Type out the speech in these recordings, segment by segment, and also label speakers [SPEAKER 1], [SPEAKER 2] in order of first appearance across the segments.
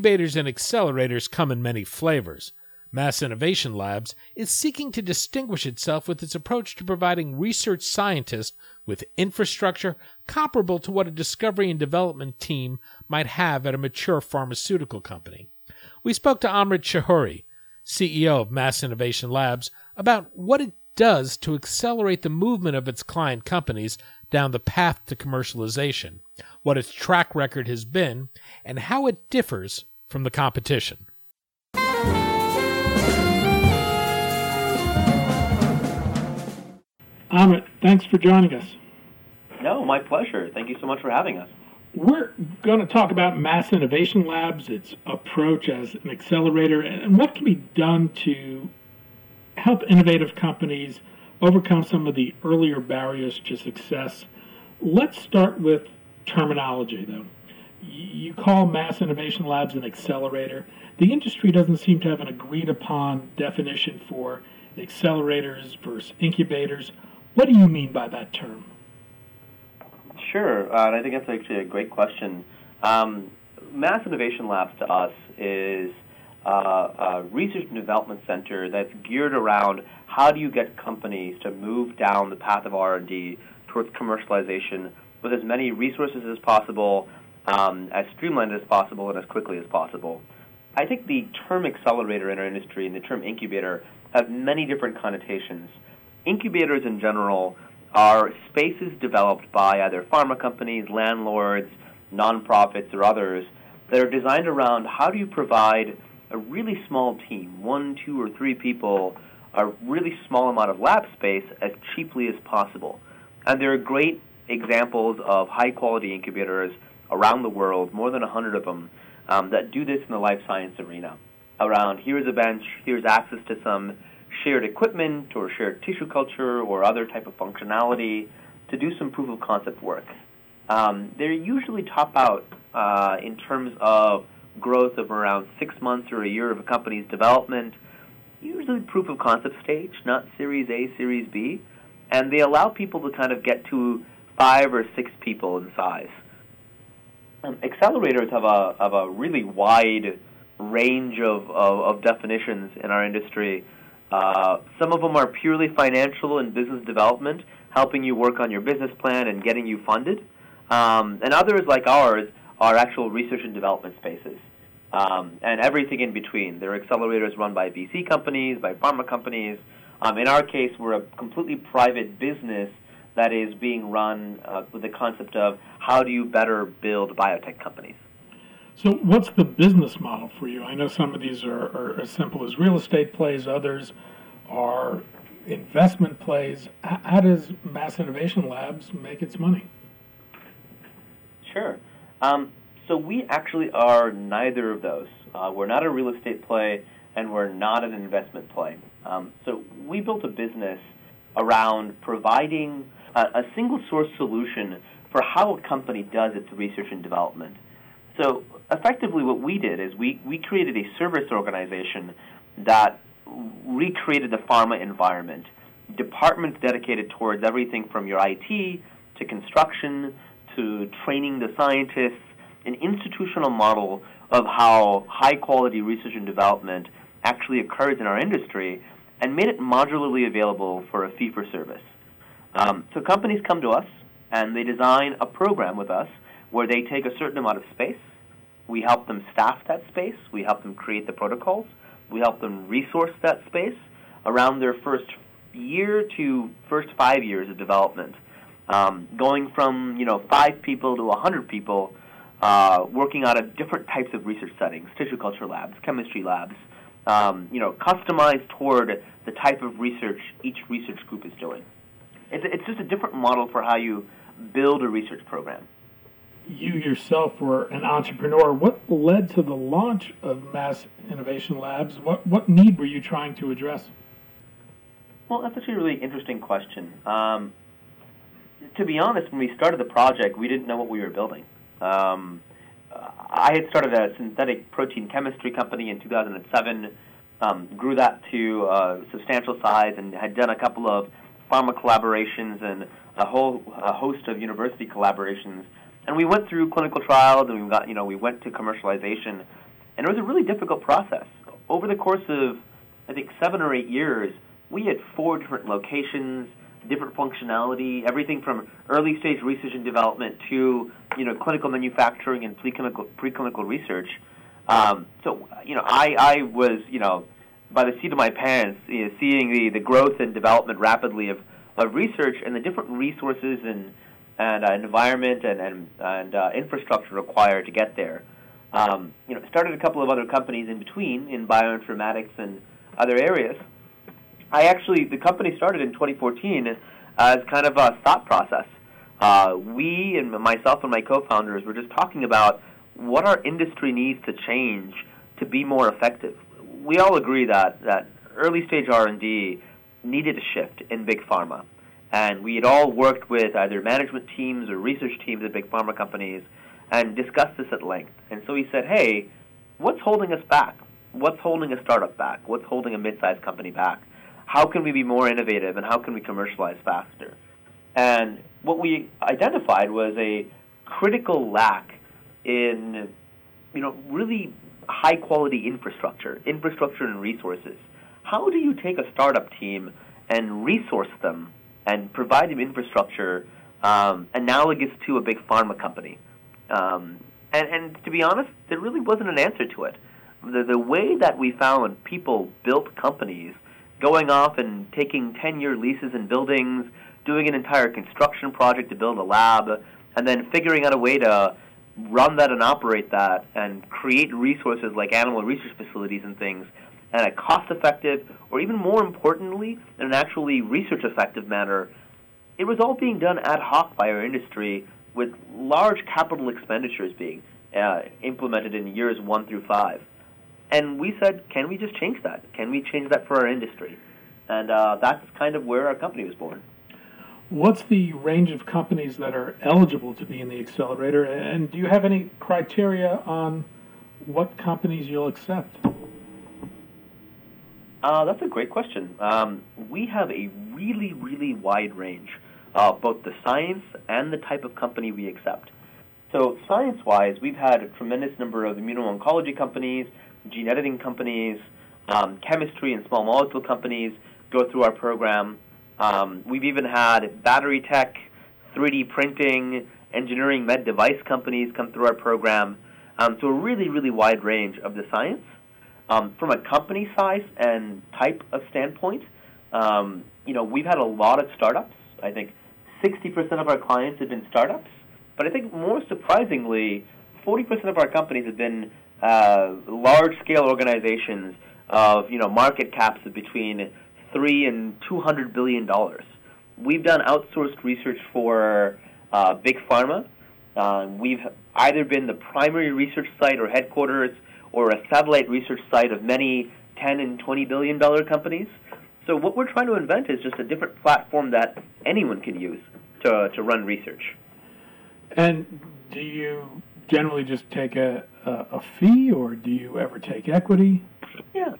[SPEAKER 1] Incubators and accelerators come in many flavors. Mass Innovation Labs is seeking to distinguish itself with its approach to providing research scientists with infrastructure comparable to what a discovery and development team might have at a mature pharmaceutical company. We spoke to Amrit Chaudhuri, CEO of Mass Innovation Labs, about what it does to accelerate the movement of its client companies down the path to commercialization, what its track record has been, and how it differs from the competition.
[SPEAKER 2] Amit, thanks for joining us.
[SPEAKER 3] No, my pleasure. Thank you so much for having us.
[SPEAKER 2] We're going to talk about Mass Innovation Labs, its approach as an accelerator, and what can be done to help innovative companies overcome some of the earlier barriers to success. Let's start with terminology, though. You call Mass Innovation Labs an accelerator. The industry doesn't seem to have an agreed upon definition for accelerators versus incubators. What do you mean by that term?
[SPEAKER 3] Sure, uh, I think that's actually a great question. Um, Mass Innovation Labs to us is uh, a research and development center that's geared around how do you get companies to move down the path of R&D towards commercialization with as many resources as possible, um, as streamlined as possible, and as quickly as possible. I think the term accelerator in our industry and the term incubator have many different connotations. Incubators in general are spaces developed by either pharma companies, landlords, nonprofits, or others that are designed around how do you provide a really small team, one, two, or three people, a really small amount of lab space as cheaply as possible. And there are great examples of high quality incubators around the world, more than 100 of them, um, that do this in the life science arena. Around here's a bench, here's access to some shared equipment or shared tissue culture or other type of functionality to do some proof of concept work. Um, they usually top out uh, in terms of growth of around six months or a year of a company's development, usually proof of concept stage, not Series A, Series B, and they allow people to kind of get to five or six people in size. Um, accelerators have a have a really wide range of, of, of definitions in our industry. Uh, some of them are purely financial and business development, helping you work on your business plan and getting you funded. Um, and others, like ours, are actual research and development spaces. Um, and everything in between. There are accelerators run by VC companies, by pharma companies. Um, in our case, we're a completely private business that is being run uh, with the concept of how do you better build biotech companies.
[SPEAKER 2] So, what's the business model for you? I know some of these are, are as simple as real estate plays, others are investment plays. How does Mass Innovation Labs make its money?
[SPEAKER 3] Sure. Um, so we actually are neither of those. Uh, we're not a real estate play, and we're not an investment play. Um, so we built a business around providing a, a single source solution for how a company does its research and development. So effectively, what we did is we, we created a service organization that recreated the pharma environment. Departments dedicated towards everything from your IT to construction to training the scientists, an institutional model of how high quality research and development actually occurs in our industry and made it modularly available for a fee for service. Um, so companies come to us and they design a program with us where they take a certain amount of space. We help them staff that space. We help them create the protocols. We help them resource that space around their first year to first five years of development. Um, going from you know five people to a hundred people, uh, working out of different types of research settings, tissue culture labs, chemistry labs, um, you know, customized toward the type of research each research group is doing. It's, it's just a different model for how you build a research program.
[SPEAKER 2] You yourself were an entrepreneur. What led to the launch of Mass Innovation Labs? What, what need were you trying to address?
[SPEAKER 3] Well, that's actually a really interesting question. Um, to be honest, when we started the project, we didn't know what we were building. Um, I had started a synthetic protein chemistry company in 2007, um, grew that to a substantial size, and had done a couple of pharma collaborations and a whole a host of university collaborations. And we went through clinical trials, and we got you know we went to commercialization, and it was a really difficult process. Over the course of I think seven or eight years, we had four different locations, different functionality, everything from early stage research and development to you know clinical manufacturing and preclinical preclinical research. Um, so you know I I was you know by the seat of my pants, you know, seeing the, the growth and development rapidly of, of research and the different resources and and uh, environment and and, and uh, infrastructure required to get there. Um, you know, started a couple of other companies in between in bioinformatics and other areas. I actually the company started in 2014 as kind of a thought process. Uh, we and myself and my co-founders were just talking about what our industry needs to change to be more effective we all agree that that early stage R&D needed a shift in big pharma, and we had all worked with either management teams or research teams at big pharma companies and discussed this at length. And so we said, hey, what's holding us back? What's holding a startup back? What's holding a mid-sized company back? How can we be more innovative and how can we commercialize faster? And what we identified was a critical lack in, you know, really high quality infrastructure, infrastructure and resources. How do you take a startup team and resource them and provide them infrastructure um, analogous to a big pharma company? Um, and, and to be honest, there really wasn't an answer to it. The, the way that we found people built companies, going off and taking 10 year leases in buildings, doing an entire construction project to build a lab, and then figuring out a way to run that and operate that and create resources like animal research facilities and things in a cost effective or even more importantly in an actually research effective manner it was all being done ad hoc by our industry with large capital expenditures being uh, implemented in years one through five. And we said can we just change that? Can we change that for our industry? And uh, that's kind of where our company was born
[SPEAKER 2] What's the range of companies that are eligible to be in the accelerator? And do you have any criteria on what companies you'll accept?
[SPEAKER 3] Uh, that's a great question. Um, we have a really, really wide range, uh, both the science and the type of company we accept. So, science wise, we've had a tremendous number of immuno-oncology companies, gene editing companies, um, chemistry and small molecule companies go through our program. Um, we've even had battery tech, 3D printing, engineering, med device companies come through our program. Um, so a really, really wide range of the science. Um, from a company size and type of standpoint, um, you know, we've had a lot of startups. I think 60% of our clients have been startups. But I think more surprisingly, 40% of our companies have been uh, large-scale organizations of, you know, market caps of between three and two hundred billion dollars. We've done outsourced research for uh, big pharma. Uh, we've either been the primary research site or headquarters, or a satellite research site of many ten and twenty billion dollar companies. So what we're trying to invent is just a different platform that anyone can use to to run research.
[SPEAKER 2] And do you generally just take a, a, a fee, or do you ever take equity?
[SPEAKER 3] Yeah.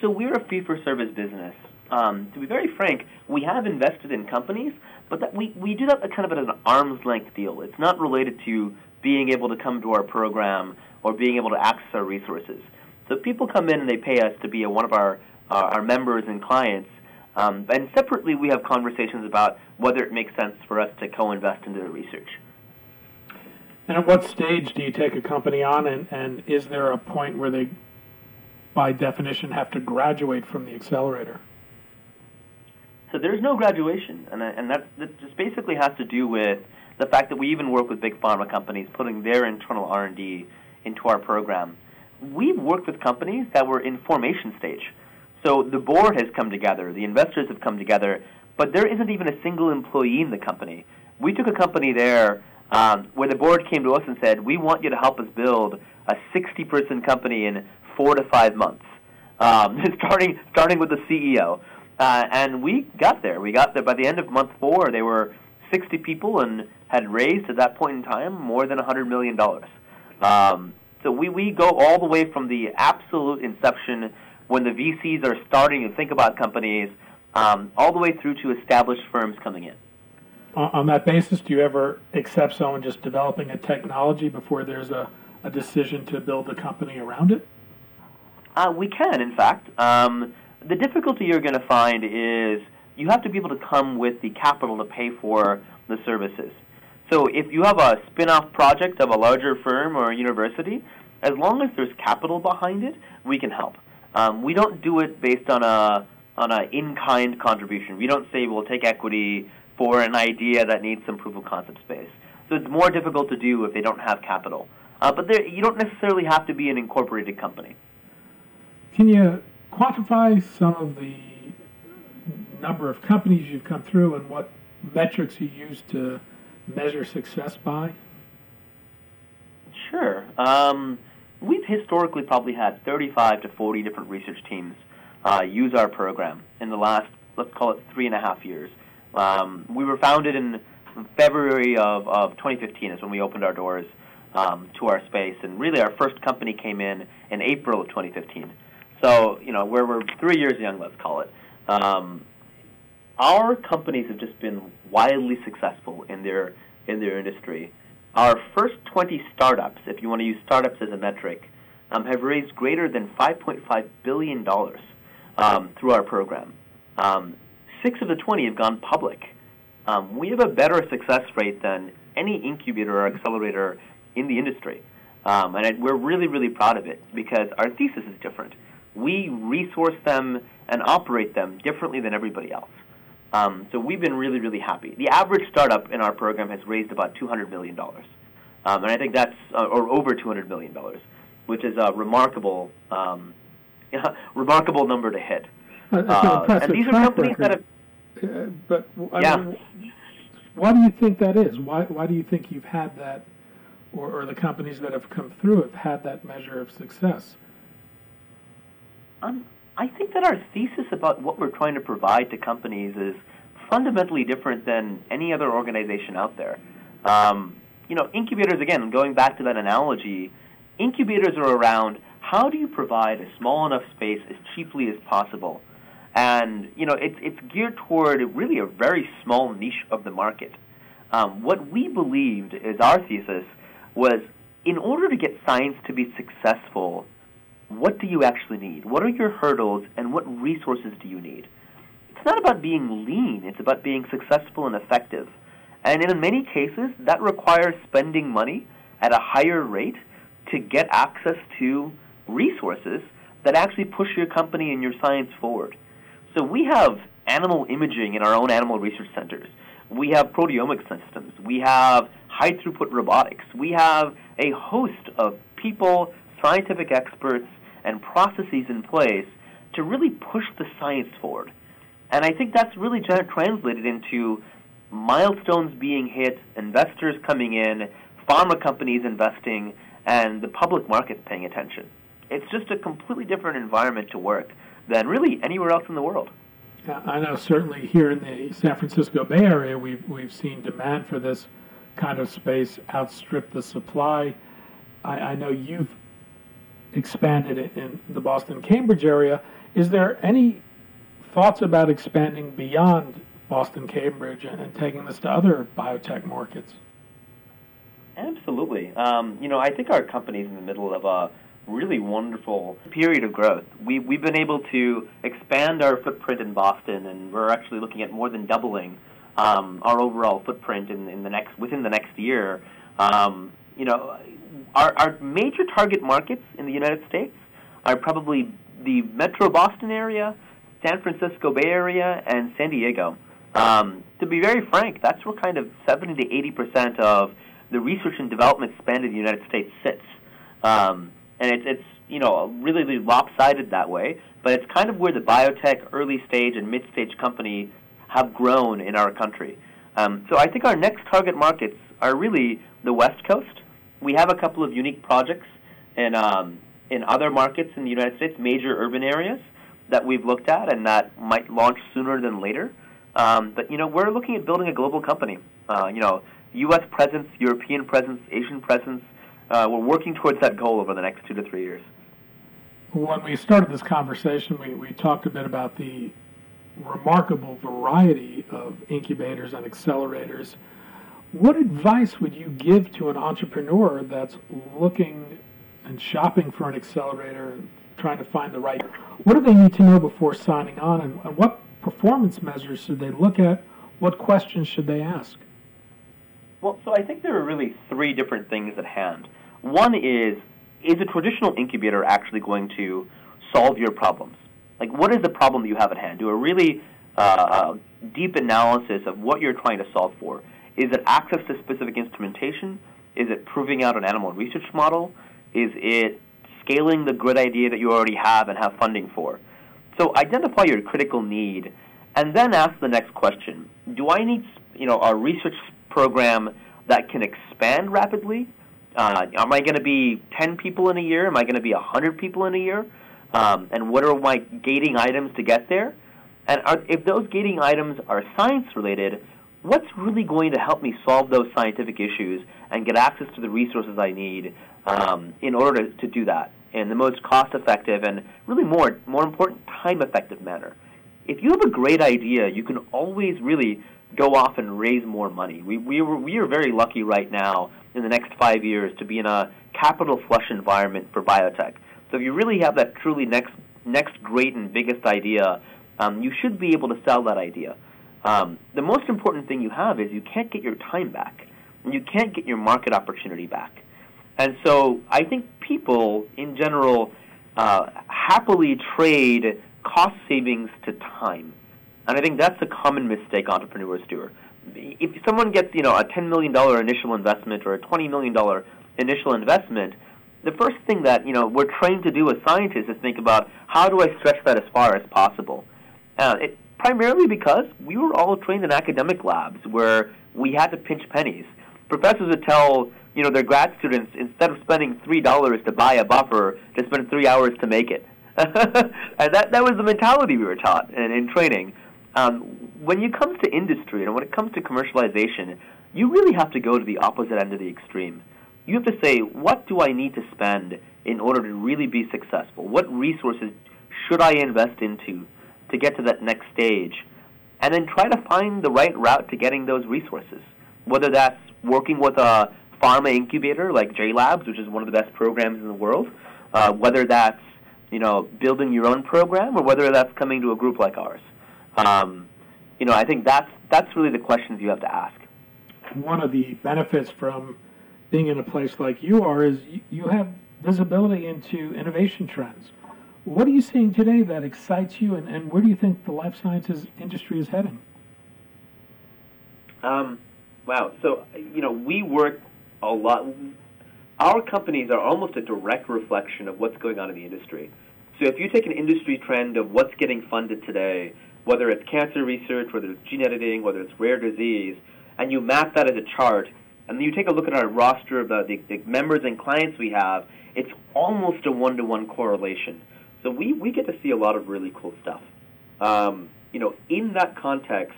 [SPEAKER 3] So we're a fee for service business. Um, to be very frank, we have invested in companies, but that we, we do that kind of at an arm's length deal. It's not related to being able to come to our program or being able to access our resources. So people come in and they pay us to be a, one of our, uh, our members and clients, Um, and separately, we have conversations about whether it makes sense for us to co-invest into the research.
[SPEAKER 2] And at what stage do you take a company on, and, and is there a point where they, by definition, have to graduate from the accelerator?
[SPEAKER 3] So there's no graduation, and, and that, that just basically has to do with the fact that we even work with big pharma companies putting their internal R&D into our program. We've worked with companies that were in formation stage. So the board has come together, the investors have come together, but there isn't even a single employee in the company. We took a company there um, where the board came to us and said, "We want you to help us build a 60-person company in four to five months, um, starting starting with the CEO." Uh, and we got there. We got there by the end of month four. They were 60 people and had raised at that point in time more than 100 million dollars. Um, so we, we go all the way from the absolute inception when the VCs are starting to think about companies, um, all the way through to established firms coming in.
[SPEAKER 2] On that basis, do you ever accept someone just developing a technology before there's a, a decision to build a company around it?
[SPEAKER 3] Uh, we can, in fact. Um, the difficulty you're going to find is you have to be able to come with the capital to pay for the services. So if you have a spin-off project of a larger firm or a university, as long as there's capital behind it, we can help. Um, we don't do it based on a on an in-kind contribution. We don't say we'll take equity for an idea that needs some proof of concept space. So it's more difficult to do if they don't have capital. Uh, but there, you don't necessarily have to be an incorporated company.
[SPEAKER 2] Can you quantify some of the number of companies you've come through and what metrics you use to measure success by?
[SPEAKER 3] Sure. Um, we've historically probably had 35 to 40 different research teams uh, use our program in the last, let's call it three and a half years. Um, we were founded in February of, of 2015 is when we opened our doors um, to our space, and really our first company came in in April of 2015. So, you know, we're, we're three years young, let's call it. Um, our companies have just been wildly successful in their in their industry. Our first 20 startups, if you want to use startups as a metric, um, have raised greater than 5.5 billion dollars um, through our program. Um, six of the 20 have gone public. Um, we have a better success rate than any incubator or accelerator in the industry. Um, and we're really, really proud of it because our thesis is different. We resource them and operate them differently than everybody else. Um, so we've been really, really happy. The average startup in our program has raised about $200 million. Um, and I think that's, uh, or over $200 million, which is a remarkable, um, remarkable number to hit.
[SPEAKER 2] Uh, and these are companies record. that have uh, but yeah. Mean, why do you think that is? Why why do you think you've had that, or, or the companies that have come through have had that measure of success?
[SPEAKER 3] Um, I think that our thesis about what we're trying to provide to companies is fundamentally different than any other organization out there. Um, you know, incubators, again, going back to that analogy, incubators are around how do you provide a small enough space as cheaply as possible and you know it's it's geared toward really a very small niche of the market. Um, what we believed is our thesis was in order to get science to be successful, what do you actually need? What are your hurdles, and what resources do you need? It's not about being lean; it's about being successful and effective. And in many cases, that requires spending money at a higher rate to get access to resources that actually push your company and your science forward. So we have animal imaging in our own animal research centers. We have proteomic systems. We have high throughput robotics. We have a host of people, scientific experts, and processes in place to really push the science forward. And I think that's really translated into milestones being hit, investors coming in, pharma companies investing, and the public market paying attention. It's just a completely different environment to work than really anywhere else in the world.
[SPEAKER 2] I know certainly here in the San Francisco Bay Area, we've, we've seen demand for this kind of space outstrip the supply. I, I know you've expanded in the Boston Cambridge area. Is there any thoughts about expanding beyond Boston Cambridge and, and taking this to other biotech markets?
[SPEAKER 3] Absolutely. Um, you know, I think our company's in the middle of a really wonderful period of growth. We, we've been able to expand our footprint in Boston, and we're actually looking at more than doubling um, our overall footprint in, in the next within the next year. Um, you know, our, our major target markets in the United States are probably the Metro Boston area, San Francisco Bay Area, and San Diego. Um, to be very frank, that's where kind of 70 to 80 percent of the research and development spend in the United States sits. Um, and it's, it's you know really, really lopsided that way, but it's kind of where the biotech, early stage, and mid stage company have grown in our country. Um, so I think our next target markets are really the West Coast. We have a couple of unique projects in um, in other markets in the United States, major urban areas that we've looked at and that might launch sooner than later. Um, but you know, we're looking at building a global company. Uh, you know, U.S. presence, European presence, Asian presence. Uh, we're working towards that goal over the next two to three years.
[SPEAKER 2] When we started this conversation, we, we talked a bit about the remarkable variety of incubators and accelerators. What advice would you give to an entrepreneur that's looking and shopping for an accelerator, trying to find the right? What do they need to know before signing on, and, and what performance measures should they look at? What questions should they ask?
[SPEAKER 3] Well, so I think there are really three different things at hand. One is is a traditional incubator actually going to solve your problems? Like, what is the problem that you have at hand? Do a really uh, uh, deep analysis of what you're trying to solve for. Is it access to specific instrumentation? Is it proving out an animal research model? Is it scaling the good idea that you already have and have funding for? So identify your critical need, and then ask the next question: Do I need, you know, a research program that can expand rapidly? Uh, am I going to be 10 people in a year? Am I going to be 100 people in a year? Um, and what are my gating items to get there? And are, if those gating items are science related, what's really going to help me solve those scientific issues and get access to the resources I need um, in order to, to do that? in the most cost effective and really more more important time effective manner. If you have a great idea, you can always really go off and raise more money. We we are, we are very lucky right now in the next 5 years to be in a capital flush environment for biotech. So if you really have that truly next next great and biggest idea, um, you should be able to sell that idea. Um, the most important thing you have is you can't get your time back. and You can't get your market opportunity back. And so I think people in general uh, happily trade cost savings to time. And I think that's a common mistake entrepreneurs do. If someone gets, you know, a $10 million initial investment or a $20 million initial investment, the first thing that, you know, we're trained to do as scientists is think about how do I stretch that as far as possible. Uh, it, primarily because we were all trained in academic labs where we had to pinch pennies. Professors would tell you know, their grad students, instead of spending three dollars to buy a buffer, to spend three hours to make it. and that that was the mentality we were taught in, in training. Um, when it comes to industry and when it comes to commercialization, you really have to go to the opposite end of the extreme. You have to say, what do I need to spend in order to really be successful? What resources should I invest into to get to that next stage? And then try to find the right route to getting those resources. Whether that's working with a pharma incubator like J Labs, which is one of the best programs in the world, uh, whether that's you know building your own program or whether that's coming to a group like ours. Um, you know, I think that's that's really the questions you have to ask.
[SPEAKER 2] One of the benefits from being in a place like you are is you have visibility into innovation trends. What are you seeing today that excites you, and, and where do you think the life sciences industry is heading?
[SPEAKER 3] Um, wow. So, you know, we work a lot. Our companies are almost a direct reflection of what's going on in the industry. So if you take an industry trend of what's getting funded today, whether it's cancer research, whether it's gene editing, whether it's rare disease, and you map that as a chart, and you take a look at our roster of the, the, the members and clients we have, it's almost a one-to-one correlation. So we, we get to see a lot of really cool stuff. Um, you know, in that context,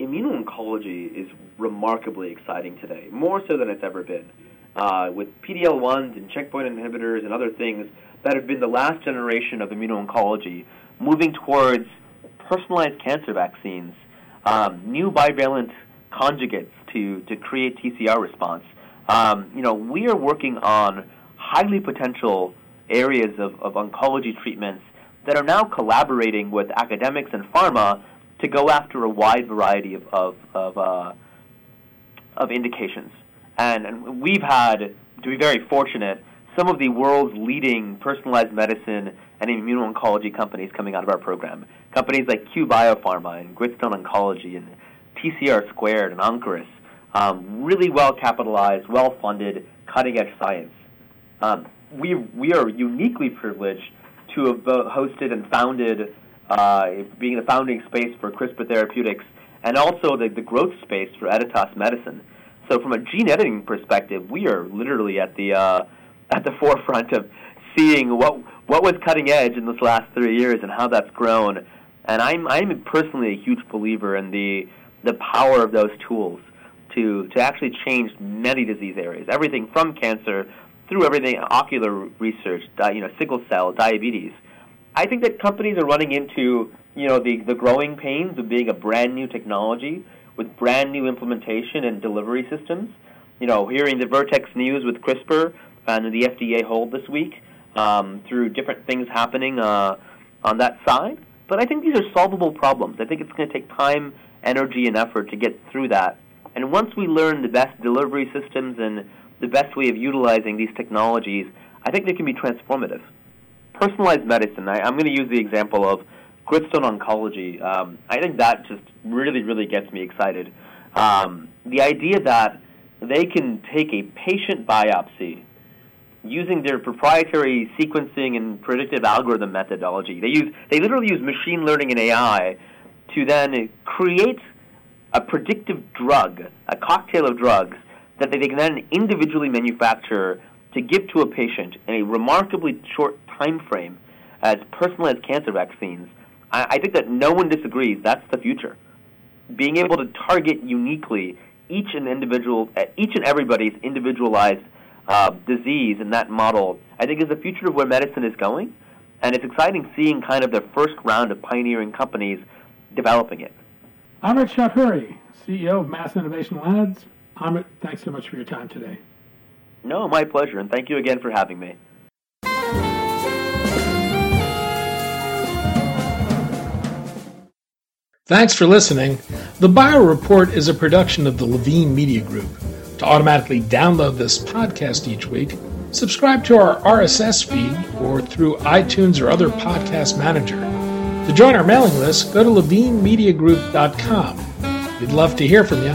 [SPEAKER 3] immuno-oncology is remarkably exciting today, more so than it's ever been. Uh, with PD-L1s and checkpoint inhibitors and other things that have been the last generation of immuno-oncology, moving towards personalized cancer vaccines, um, new bivalent conjugates to, to create TCR response. Um, you know, we are working on highly potential areas of, of oncology treatments that are now collaborating with academics and pharma to go after a wide variety of of of, uh, of indications. And, and we've had to be very fortunate some of the world's leading personalized medicine and immuno-oncology companies coming out of our program. Companies like Cue Biopharma and Gritstone Oncology and TCR Squared and Oncorus. Um, really well capitalized, well funded, cutting edge science. Um, we, we are uniquely privileged to have hosted and founded, uh, being the founding space for CRISPR therapeutics and also the, the growth space for Editas medicine. So, from a gene editing perspective, we are literally at the uh, at the forefront of seeing what what was cutting edge in this last three years and how that's grown. And I'm I'm personally a huge believer in the the power of those tools to to actually change many disease areas, everything from cancer through everything ocular research, you know, sickle cell, diabetes. I think that companies are running into you know the the growing pains of being a brand new technology with brand new implementation and delivery systems. You know, hearing the Vertex news with CRISPR and the FDA hold this week um, through different things happening uh, on that side. But I think these are solvable problems. I think it's going to take time, energy, and effort to get through that. And once we learn the best delivery systems and the best way of utilizing these technologies, I think they can be transformative. Personalized medicine, I, am going to use the example of Gritstone Oncology. Um, I think that just really, really gets me excited. Um, the idea that they can take a patient biopsy using their proprietary sequencing and predictive algorithm methodology. They use they literally use machine learning and AI to then create a predictive drug, a cocktail of drugs that they can then individually manufacture to give to a patient in a remarkably short time frame as personalized cancer vaccines. I, I think that no one disagrees. That's the future. Being able to target uniquely each and individual, each and everybody's individualized uh, disease in that model, I think is the future of where medicine is going. And it's exciting seeing kind of the first round of pioneering companies developing it.
[SPEAKER 2] Amit Chaudhuri, CEO of Mass Innovation Labs. Amit, thanks so much for your time today.
[SPEAKER 3] No, my pleasure, and thank you again for having me.
[SPEAKER 1] Thanks for listening. The Bio Report is a production of the Levine Media Group. To automatically download this podcast each week, subscribe to our RSS feed or through iTunes or other podcast manager. To join our mailing list, go to levinemediagroup.com. We'd love to hear from you.